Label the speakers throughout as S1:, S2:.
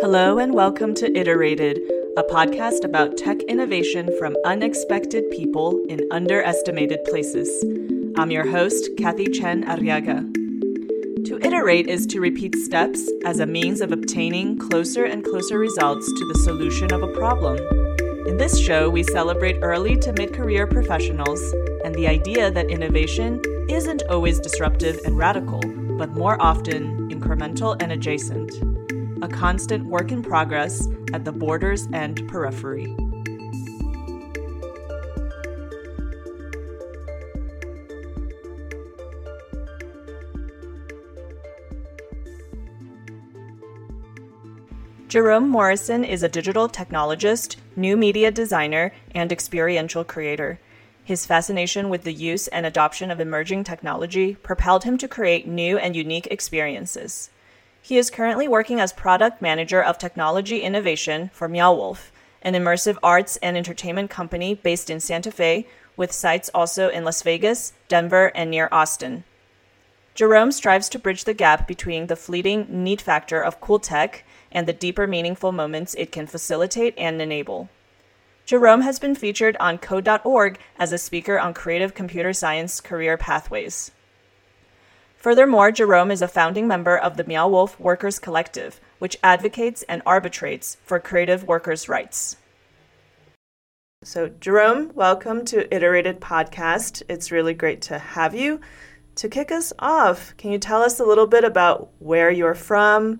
S1: Hello, and welcome to Iterated, a podcast about tech innovation from unexpected people in underestimated places. I'm your host, Kathy Chen Arriaga. To iterate is to repeat steps as a means of obtaining closer and closer results to the solution of a problem. In this show, we celebrate early to mid career professionals and the idea that innovation isn't always disruptive and radical, but more often incremental and adjacent a constant work in progress at the borders and periphery. Jerome Morrison is a digital technologist, new media designer, and experiential creator. His fascination with the use and adoption of emerging technology propelled him to create new and unique experiences. He is currently working as product manager of technology innovation for Meow Wolf, an immersive arts and entertainment company based in Santa Fe, with sites also in Las Vegas, Denver, and near Austin. Jerome strives to bridge the gap between the fleeting neat factor of cool tech and the deeper meaningful moments it can facilitate and enable. Jerome has been featured on Code.org as a speaker on creative computer science career pathways. Furthermore, Jerome is a founding member of the Meow Wolf Workers Collective, which advocates and arbitrates for creative workers' rights. So, Jerome, welcome to Iterated Podcast. It's really great to have you. To kick us off, can you tell us a little bit about where you're from,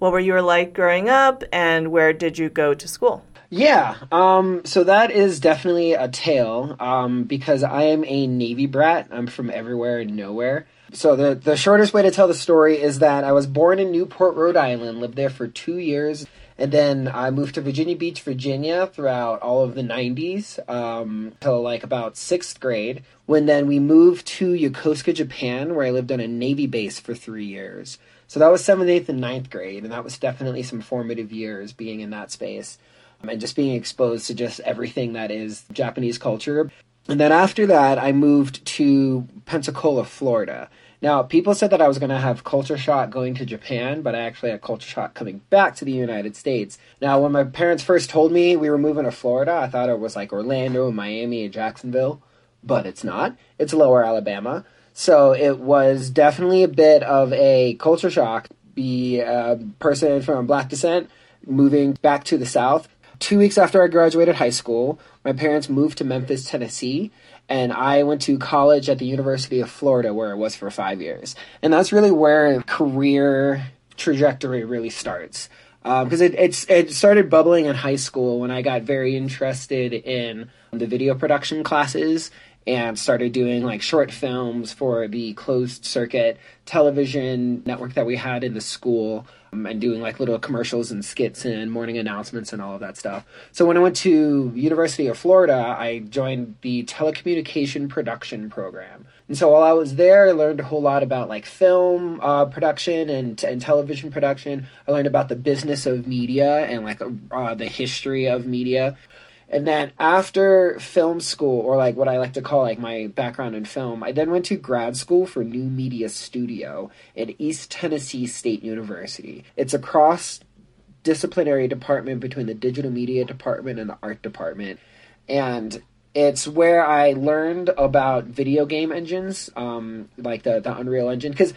S1: what were you like growing up, and where did you go to school?
S2: Yeah, um, so that is definitely a tale um, because I am a Navy brat. I'm from everywhere and nowhere. So the the shortest way to tell the story is that I was born in Newport, Rhode Island, lived there for two years, and then I moved to Virginia Beach, Virginia, throughout all of the '90s um, till like about sixth grade. When then we moved to Yokosuka, Japan, where I lived on a Navy base for three years. So that was seventh, eighth, and ninth grade, and that was definitely some formative years being in that space um, and just being exposed to just everything that is Japanese culture. And then after that, I moved to Pensacola, Florida. Now, people said that I was going to have culture shock going to Japan, but I actually had culture shock coming back to the United States. Now, when my parents first told me we were moving to Florida, I thought it was like Orlando, and Miami, and Jacksonville, but it's not. It's lower Alabama. So it was definitely a bit of a culture shock. Be a uh, person from black descent moving back to the South. Two weeks after I graduated high school, my parents moved to Memphis, Tennessee, and I went to college at the University of Florida where I was for five years. And that's really where career trajectory really starts. Because um, it, it started bubbling in high school when I got very interested in the video production classes and started doing like short films for the closed circuit television network that we had in the school um, and doing like little commercials and skits and morning announcements and all of that stuff. So when I went to University of Florida, I joined the telecommunication production program. And so while I was there, I learned a whole lot about like film uh, production and, and television production. I learned about the business of media and like uh, the history of media. And then after film school, or like what I like to call like my background in film, I then went to grad school for New Media Studio at East Tennessee State University. It's a cross disciplinary department between the digital media department and the art department. And it's where I learned about video game engines, um, like the, the Unreal Engine. Because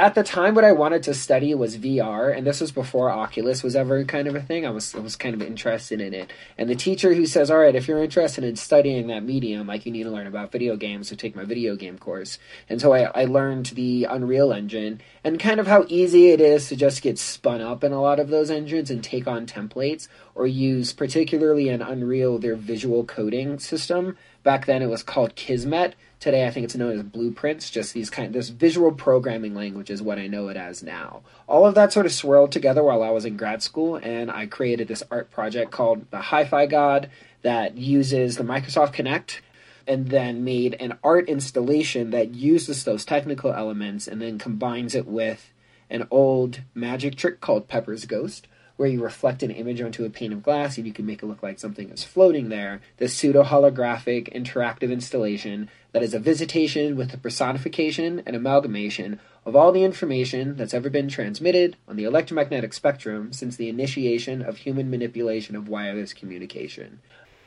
S2: at the time what I wanted to study was VR, and this was before Oculus was ever kind of a thing. I was I was kind of interested in it. And the teacher who says, All right, if you're interested in studying that medium, like you need to learn about video games, so take my video game course. And so I, I learned the Unreal Engine and kind of how easy it is to just get spun up in a lot of those engines and take on templates or use particularly in Unreal their visual coding system. Back then it was called Kismet Today, I think it's known as blueprints, just these kind this visual programming language is what I know it as now. All of that sort of swirled together while I was in grad school, and I created this art project called the Hi-Fi God that uses the Microsoft Kinect and then made an art installation that uses those technical elements and then combines it with an old magic trick called Pepper's Ghost where you reflect an image onto a pane of glass and you can make it look like something is floating there. This pseudo holographic interactive installation that is a visitation with the personification and amalgamation of all the information that's ever been transmitted on the electromagnetic spectrum since the initiation of human manipulation of wireless communication.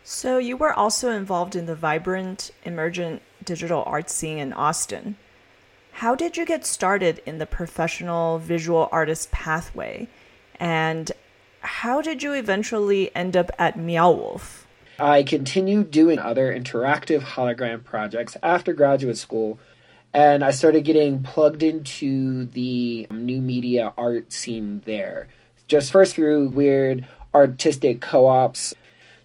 S1: So, you were also involved in the vibrant, emergent digital art scene in Austin. How did you get started in the professional visual artist pathway? And how did you eventually end up at Meow Wolf?
S2: I continued doing other interactive hologram projects after graduate school, and I started getting plugged into the new media art scene there. Just first through weird artistic co ops.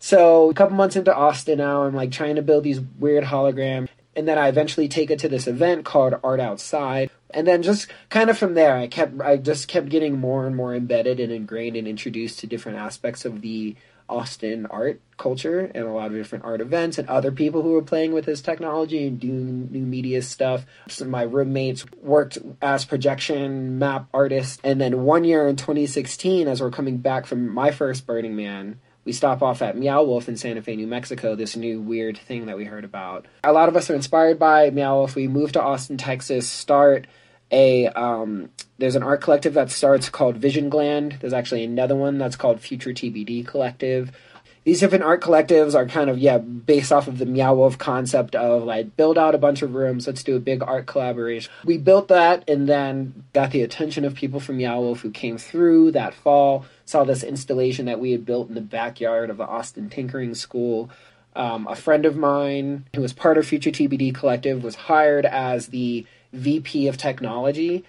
S2: So, a couple months into Austin now, I'm like trying to build these weird holograms, and then I eventually take it to this event called Art Outside, and then just kind of from there i kept i just kept getting more and more embedded and ingrained and introduced to different aspects of the austin art culture and a lot of different art events and other people who were playing with this technology and doing new media stuff. Some of my roommates worked as projection map artists. And then one year in 2016 as we're coming back from my first burning man we stop off at Meow Wolf in Santa Fe, New Mexico, this new weird thing that we heard about. A lot of us are inspired by Meow Wolf. We move to Austin, Texas, start a um, there's an art collective that starts called Vision Gland. There's actually another one that's called Future TBD Collective. These different art collectives are kind of yeah based off of the Meow Wolf concept of like build out a bunch of rooms. Let's do a big art collaboration. We built that and then got the attention of people from Meow Wolf who came through that fall saw this installation that we had built in the backyard of the Austin Tinkering School. Um, a friend of mine who was part of Future TBD Collective was hired as the VP of technology.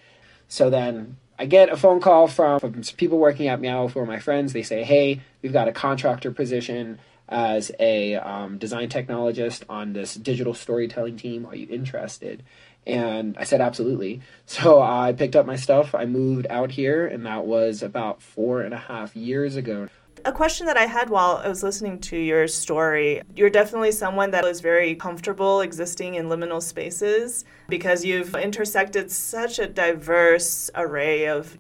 S2: So then I get a phone call from, from people working at Meow for my friends. They say, hey, we've got a contractor position as a um, design technologist on this digital storytelling team. Are you interested? And I said, absolutely. So I picked up my stuff. I moved out here, and that was about four and a half years ago.
S1: A question that I had while I was listening to your story you're definitely someone that is very comfortable existing in liminal spaces because you've intersected such a diverse array of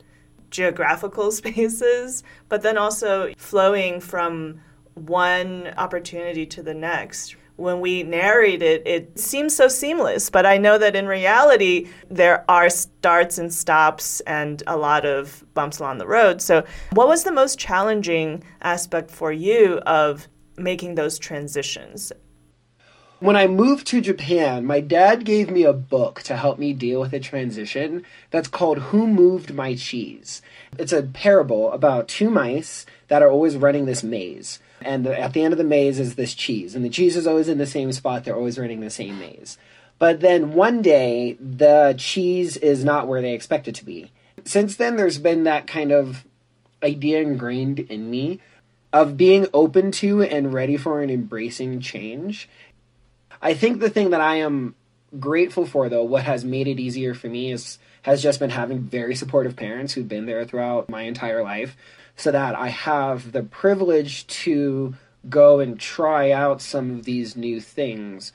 S1: geographical spaces, but then also flowing from one opportunity to the next when we narrate it, it seems so seamless. But I know that in reality, there are starts and stops and a lot of bumps along the road. So, what was the most challenging aspect for you of making those transitions?
S2: When I moved to Japan, my dad gave me a book to help me deal with a transition that's called Who Moved My Cheese? It's a parable about two mice that are always running this maze and the, at the end of the maze is this cheese, and the cheese is always in the same spot. They're always running the same maze. But then one day, the cheese is not where they expect it to be. Since then, there's been that kind of idea ingrained in me of being open to and ready for and embracing change. I think the thing that I am grateful for, though, what has made it easier for me is has just been having very supportive parents who've been there throughout my entire life so that I have the privilege to go and try out some of these new things.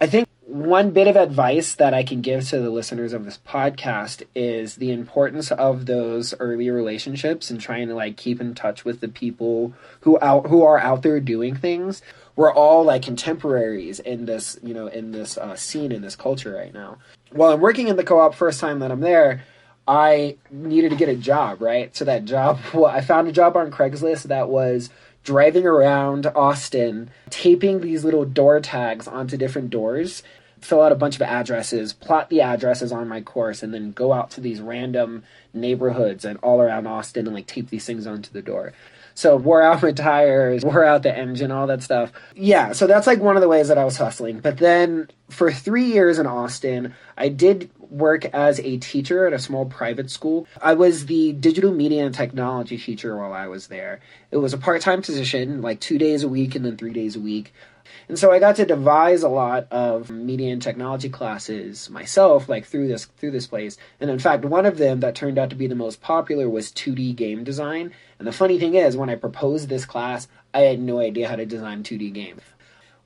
S2: I think one bit of advice that I can give to the listeners of this podcast is the importance of those early relationships and trying to like keep in touch with the people who out who are out there doing things. We're all like contemporaries in this, you know, in this uh, scene in this culture right now. While I'm working in the co-op, first time that I'm there, I needed to get a job, right? So that job, well, I found a job on Craigslist that was driving around Austin, taping these little door tags onto different doors, fill out a bunch of addresses, plot the addresses on my course, and then go out to these random neighborhoods and all around Austin and like tape these things onto the door. So wore out my tires, wore out the engine, all that stuff. Yeah, so that's like one of the ways that I was hustling. But then for three years in Austin, I did work as a teacher at a small private school. I was the digital media and technology teacher while I was there. It was a part time position, like two days a week and then three days a week. And so I got to devise a lot of media and technology classes myself, like through this through this place. And in fact, one of them that turned out to be the most popular was 2D game design. And the funny thing is, when I proposed this class, I had no idea how to design 2D games.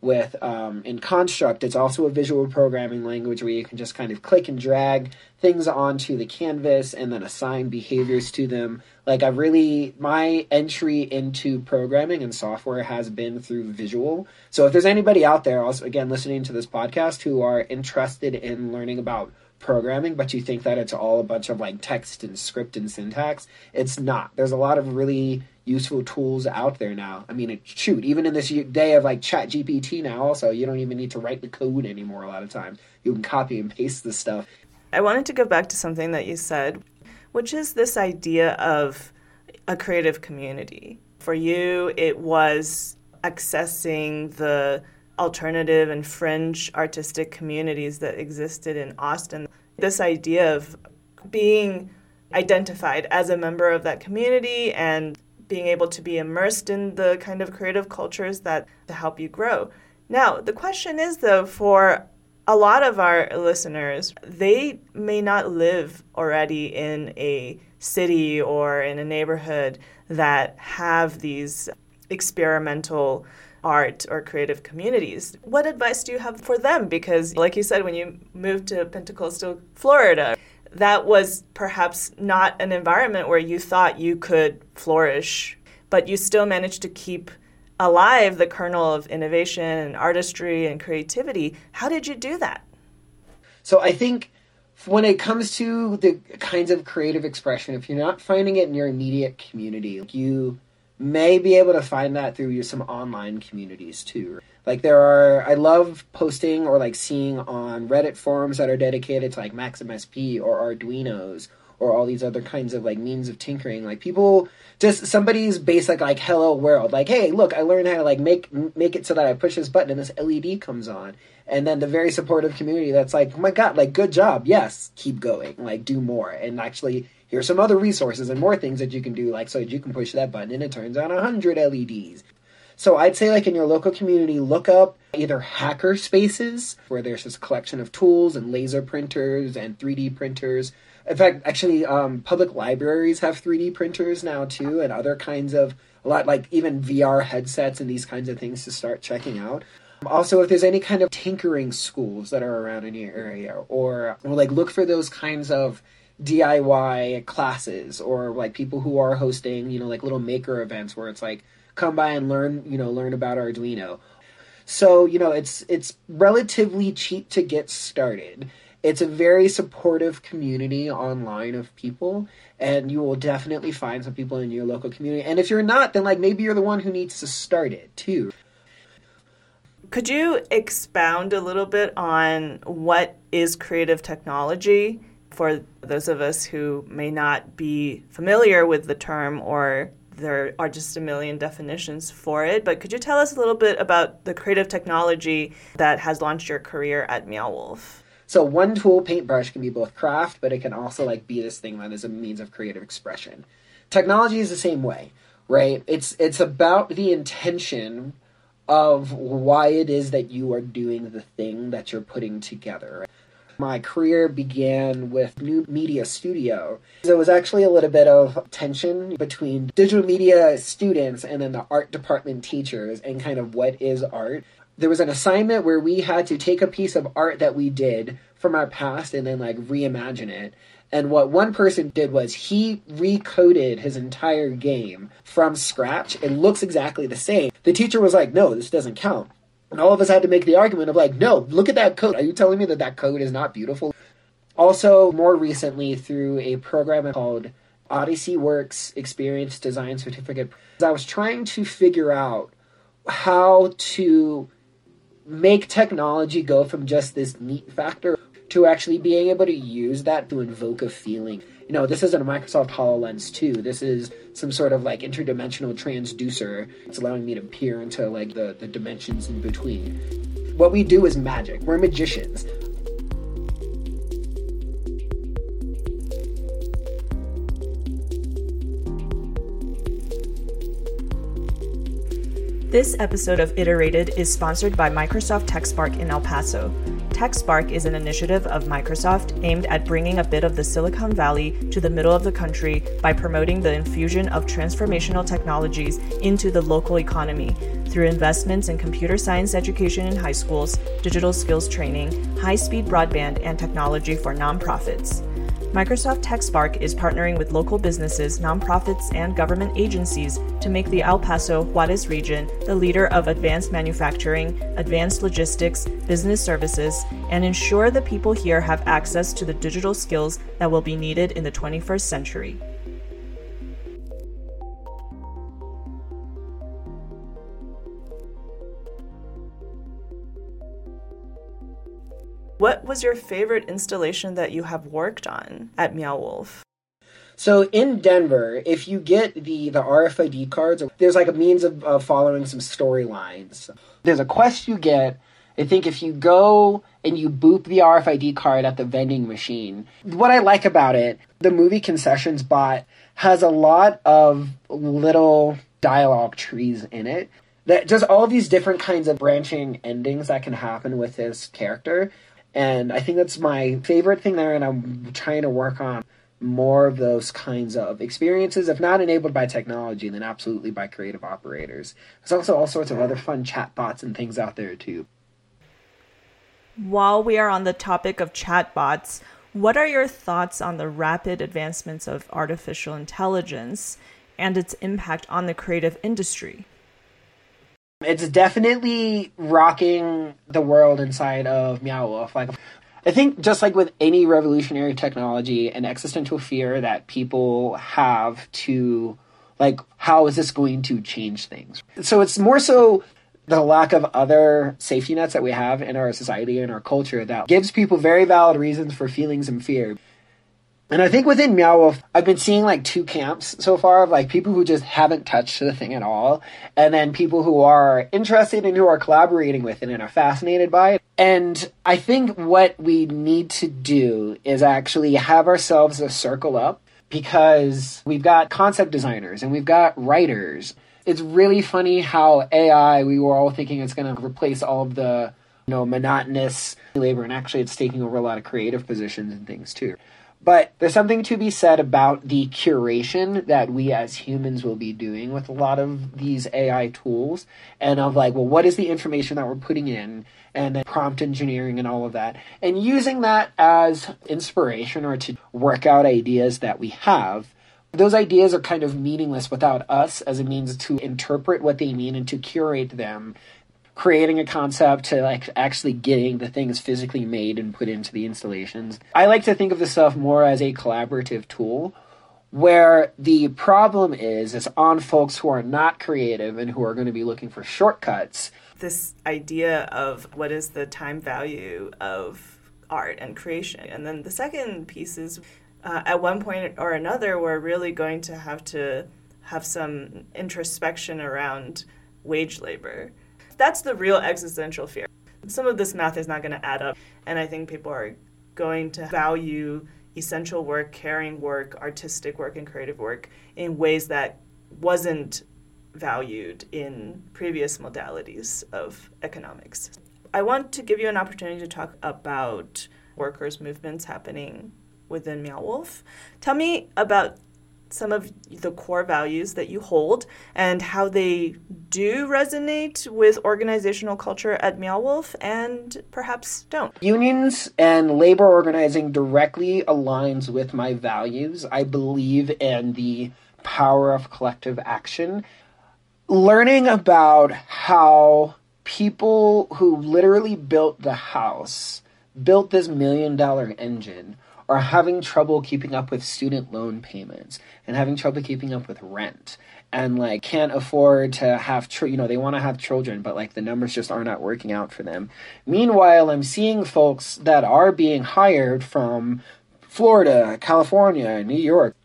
S2: With um, in construct it's also a visual programming language where you can just kind of click and drag things onto the canvas and then assign behaviors to them like i really my entry into programming and software has been through visual so if there's anybody out there also again listening to this podcast who are interested in learning about programming, but you think that it's all a bunch of like text and script and syntax. It's not. There's a lot of really useful tools out there now. I mean, shoot, even in this day of like Chat GPT now, also, you don't even need to write the code anymore a lot of times. You can copy and paste the stuff.
S1: I wanted to go back to something that you said, which is this idea of a creative community. For you, it was accessing the alternative and fringe artistic communities that existed in Austin. This idea of being identified as a member of that community and being able to be immersed in the kind of creative cultures that help you grow. Now, the question is though, for a lot of our listeners, they may not live already in a city or in a neighborhood that have these experimental art or creative communities. What advice do you have for them? Because, like you said, when you moved to Pensacola, Florida, that was perhaps not an environment where you thought you could flourish, but you still managed to keep alive the kernel of innovation and artistry and creativity. How did you do that?
S2: So I think when it comes to the kinds of creative expression, if you're not finding it in your immediate community, you may be able to find that through some online communities too. Like there are, I love posting or like seeing on Reddit forums that are dedicated to like Max/MSP or Arduino's or all these other kinds of like means of tinkering. Like people, just somebody's basic like hello world. Like hey, look, I learned how to like make make it so that I push this button and this LED comes on. And then the very supportive community that's like, oh my god, like good job, yes, keep going, like do more, and actually here's some other resources and more things that you can do, like so that you can push that button and it turns on 100 LEDs. So I'd say, like in your local community, look up either hacker spaces, where there's this collection of tools and laser printers and 3D printers. In fact, actually, um, public libraries have 3D printers now too, and other kinds of a lot like even VR headsets and these kinds of things to start checking out. Also, if there's any kind of tinkering schools that are around in your area, or, or like look for those kinds of DIY classes or like people who are hosting, you know, like little maker events where it's like come by and learn, you know, learn about Arduino. So, you know, it's it's relatively cheap to get started. It's a very supportive community online of people and you will definitely find some people in your local community. And if you're not, then like maybe you're the one who needs to start it too.
S1: Could you expound a little bit on what is creative technology? for those of us who may not be familiar with the term or there are just a million definitions for it, but could you tell us a little bit about the creative technology that has launched your career at Meow Wolf?
S2: So one tool, paintbrush, can be both craft, but it can also like be this thing that is a means of creative expression. Technology is the same way, right? It's it's about the intention of why it is that you are doing the thing that you're putting together. My career began with New Media Studio. There was actually a little bit of tension between digital media students and then the art department teachers and kind of what is art. There was an assignment where we had to take a piece of art that we did from our past and then like reimagine it. And what one person did was he recoded his entire game from scratch. It looks exactly the same. The teacher was like, no, this doesn't count. And all of us had to make the argument of like, no, look at that code. Are you telling me that that code is not beautiful? Also, more recently, through a program called Odyssey Works Experience Design Certificate, I was trying to figure out how to make technology go from just this neat factor to actually being able to use that to invoke a feeling you know, this isn't a Microsoft HoloLens 2. This is some sort of like interdimensional transducer. It's allowing me to peer into like the, the dimensions in between. What we do is magic. We're magicians.
S1: This episode of Iterated is sponsored by Microsoft TechSpark in El Paso. TechSpark is an initiative of Microsoft aimed at bringing a bit of the Silicon Valley to the middle of the country by promoting the infusion of transformational technologies into the local economy through investments in computer science education in high schools, digital skills training, high speed broadband, and technology for nonprofits. Microsoft TechSpark is partnering with local businesses, nonprofits, and government agencies to make the El Paso Juarez region the leader of advanced manufacturing, advanced logistics, business services, and ensure the people here have access to the digital skills that will be needed in the 21st century. What was your favorite installation that you have worked on at Meow Wolf?
S2: So in Denver, if you get the the RFID cards, there's like a means of, of following some storylines. There's a quest you get. I think if you go and you boop the RFID card at the vending machine, what I like about it, the movie concessions bot has a lot of little dialogue trees in it that just all these different kinds of branching endings that can happen with this character and I think that's my favorite thing there, and I'm trying to work on more of those kinds of experiences, if not enabled by technology, then absolutely by creative operators. There's also all sorts of other fun chatbots and things out there too.
S1: While we are on the topic of chatbots, what are your thoughts on the rapid advancements of artificial intelligence and its impact on the creative industry?
S2: It's definitely rocking the world inside of Meow Wolf. Like, I think just like with any revolutionary technology, an existential fear that people have to, like, how is this going to change things? So it's more so the lack of other safety nets that we have in our society and our culture that gives people very valid reasons for feelings and fear. And I think within Meow Wolf, I've been seeing like two camps so far of like people who just haven't touched the thing at all, and then people who are interested and who are collaborating with it and are fascinated by it. And I think what we need to do is actually have ourselves a circle up because we've got concept designers and we've got writers. It's really funny how AI, we were all thinking it's going to replace all of the you know monotonous labor and actually it's taking over a lot of creative positions and things too. But there's something to be said about the curation that we as humans will be doing with a lot of these AI tools and of like, well, what is the information that we're putting in and then prompt engineering and all of that and using that as inspiration or to work out ideas that we have. Those ideas are kind of meaningless without us as a means to interpret what they mean and to curate them creating a concept to like actually getting the things physically made and put into the installations. I like to think of this stuff more as a collaborative tool where the problem is it's on folks who are not creative and who are going to be looking for shortcuts.
S1: This idea of what is the time value of art and creation. And then the second piece is uh, at one point or another, we're really going to have to have some introspection around wage labor that's the real existential fear. Some of this math is not going to add up, and I think people are going to value essential work, caring work, artistic work, and creative work in ways that wasn't valued in previous modalities of economics. I want to give you an opportunity to talk about workers' movements happening within Meow Wolf. Tell me about some of the core values that you hold and how they do resonate with organizational culture at Meow Wolf and perhaps don't.
S2: Unions and labor organizing directly aligns with my values. I believe in the power of collective action. Learning about how people who literally built the house built this million dollar engine are having trouble keeping up with student loan payments and having trouble keeping up with rent and like can't afford to have tr- you know they want to have children but like the numbers just are not working out for them. Meanwhile i'm seeing folks that are being hired from florida california new york.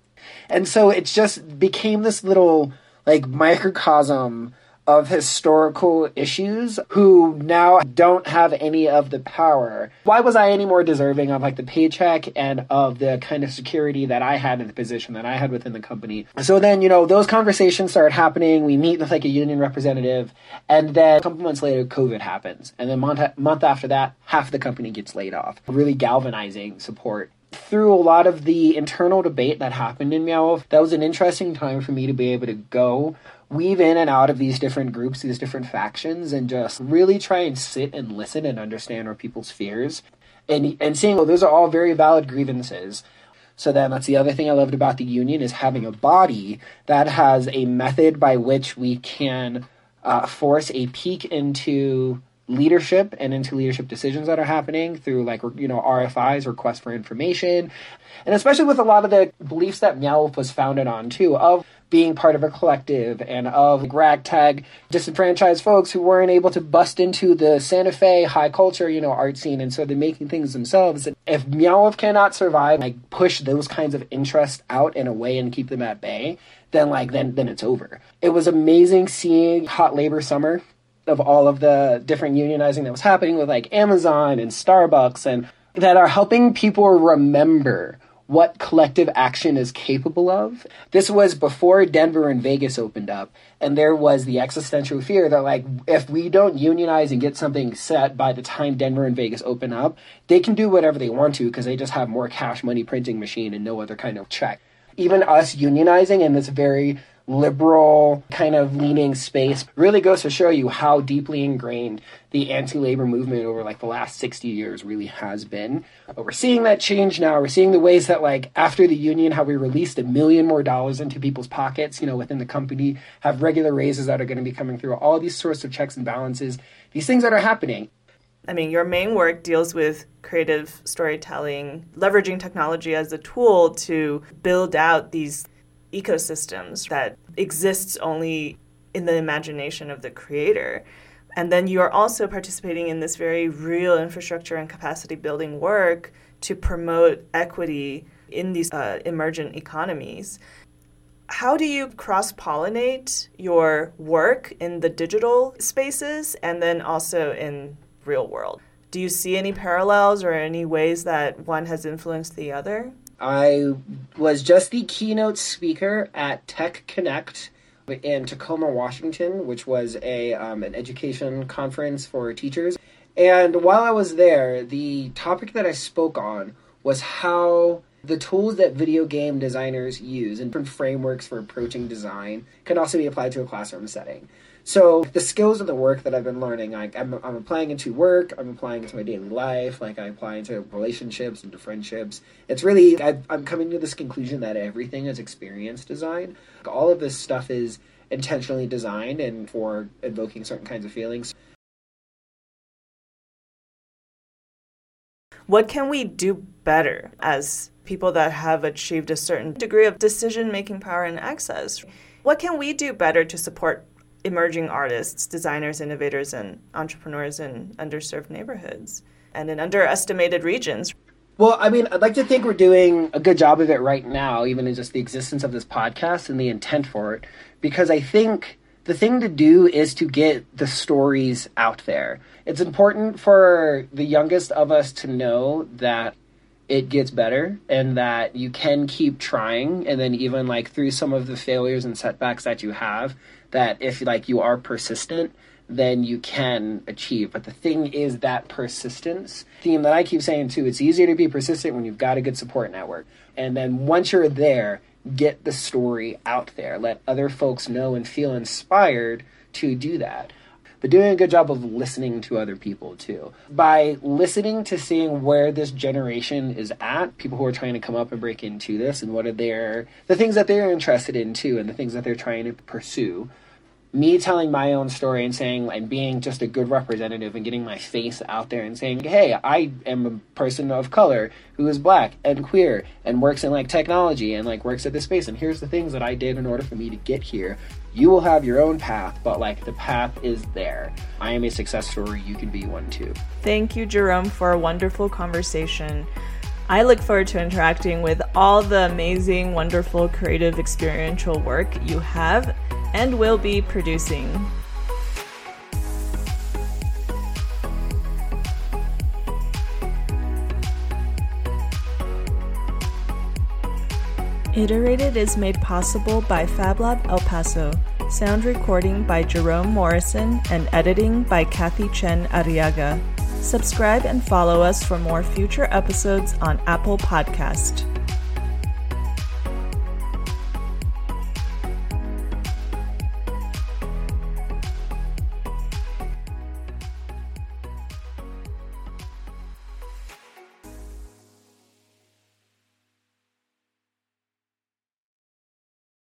S2: And so it just became this little like microcosm of historical issues who now don't have any of the power. Why was I any more deserving of like the paycheck and of the kind of security that I had in the position that I had within the company? So then, you know, those conversations start happening. We meet with like a union representative, and then a couple months later, COVID happens. And then month, month after that, half the company gets laid off. Really galvanizing support through a lot of the internal debate that happened in Meow that was an interesting time for me to be able to go weave in and out of these different groups, these different factions, and just really try and sit and listen and understand our people's fears. And and seeing, well, those are all very valid grievances. So then that's the other thing I loved about the union is having a body that has a method by which we can uh, force a peek into leadership and into leadership decisions that are happening through like you know RFIs requests for information and especially with a lot of the beliefs that Meow was founded on too of being part of a collective and of ragtag disenfranchised folks who weren't able to bust into the Santa Fe high culture, you know, art scene. And so they're making things themselves. If Meowth cannot survive, like push those kinds of interests out and away and keep them at bay, then like, then, then it's over. It was amazing seeing hot labor summer of all of the different unionizing that was happening with like Amazon and Starbucks and that are helping people remember what collective action is capable of. This was before Denver and Vegas opened up, and there was the existential fear that, like, if we don't unionize and get something set by the time Denver and Vegas open up, they can do whatever they want to because they just have more cash money printing machine and no other kind of check. Even us unionizing in this very liberal kind of leaning space really goes to show you how deeply ingrained the anti-labor movement over like the last 60 years really has been. But we're seeing that change now. We're seeing the ways that like after the union how we released a million more dollars into people's pockets you know within the company have regular raises that are going to be coming through all these sorts of checks and balances these things that are happening.
S1: I mean, your main work deals with creative storytelling, leveraging technology as a tool to build out these ecosystems that exists only in the imagination of the creator. And then you are also participating in this very real infrastructure and capacity building work to promote equity in these uh, emergent economies. How do you cross pollinate your work in the digital spaces and then also in real world? Do you see any parallels or any ways that one has influenced the other?
S2: I was just the keynote speaker at Tech Connect in Tacoma, Washington, which was a um, an education conference for teachers. And while I was there, the topic that I spoke on was how the tools that video game designers use and different frameworks for approaching design can also be applied to a classroom setting. So the skills of the work that I've been learning, like I'm, I'm applying into work, I'm applying into my daily life, like I apply into relationships, and to friendships. It's really I, I'm coming to this conclusion that everything is experience design. All of this stuff is intentionally designed and for invoking certain kinds of feelings.
S1: What can we do better as people that have achieved a certain degree of decision making power and access? What can we do better to support emerging artists, designers, innovators, and entrepreneurs in underserved neighborhoods and in underestimated regions.
S2: Well, I mean, I'd like to think we're doing a good job of it right now, even in just the existence of this podcast and the intent for it, because I think the thing to do is to get the stories out there. It's important for the youngest of us to know that it gets better and that you can keep trying and then even like through some of the failures and setbacks that you have that if like you are persistent then you can achieve. But the thing is that persistence theme that i keep saying too it's easier to be persistent when you've got a good support network. And then once you're there get the story out there. Let other folks know and feel inspired to do that. But doing a good job of listening to other people too. By listening to seeing where this generation is at, people who are trying to come up and break into this and what are their the things that they're interested in too and the things that they're trying to pursue me telling my own story and saying and being just a good representative and getting my face out there and saying, hey, I am a person of color who is black and queer and works in like technology and like works at this space and here's the things that I did in order for me to get here. You will have your own path, but like the path is there. I am a success story. You can be one too.
S1: Thank you, Jerome, for a wonderful conversation. I look forward to interacting with all the amazing, wonderful, creative, experiential work you have and will be producing. Iterated is made possible by FabLab El Paso, sound recording by Jerome Morrison, and editing by Kathy Chen Arriaga. Subscribe and follow us for more future episodes on Apple Podcast.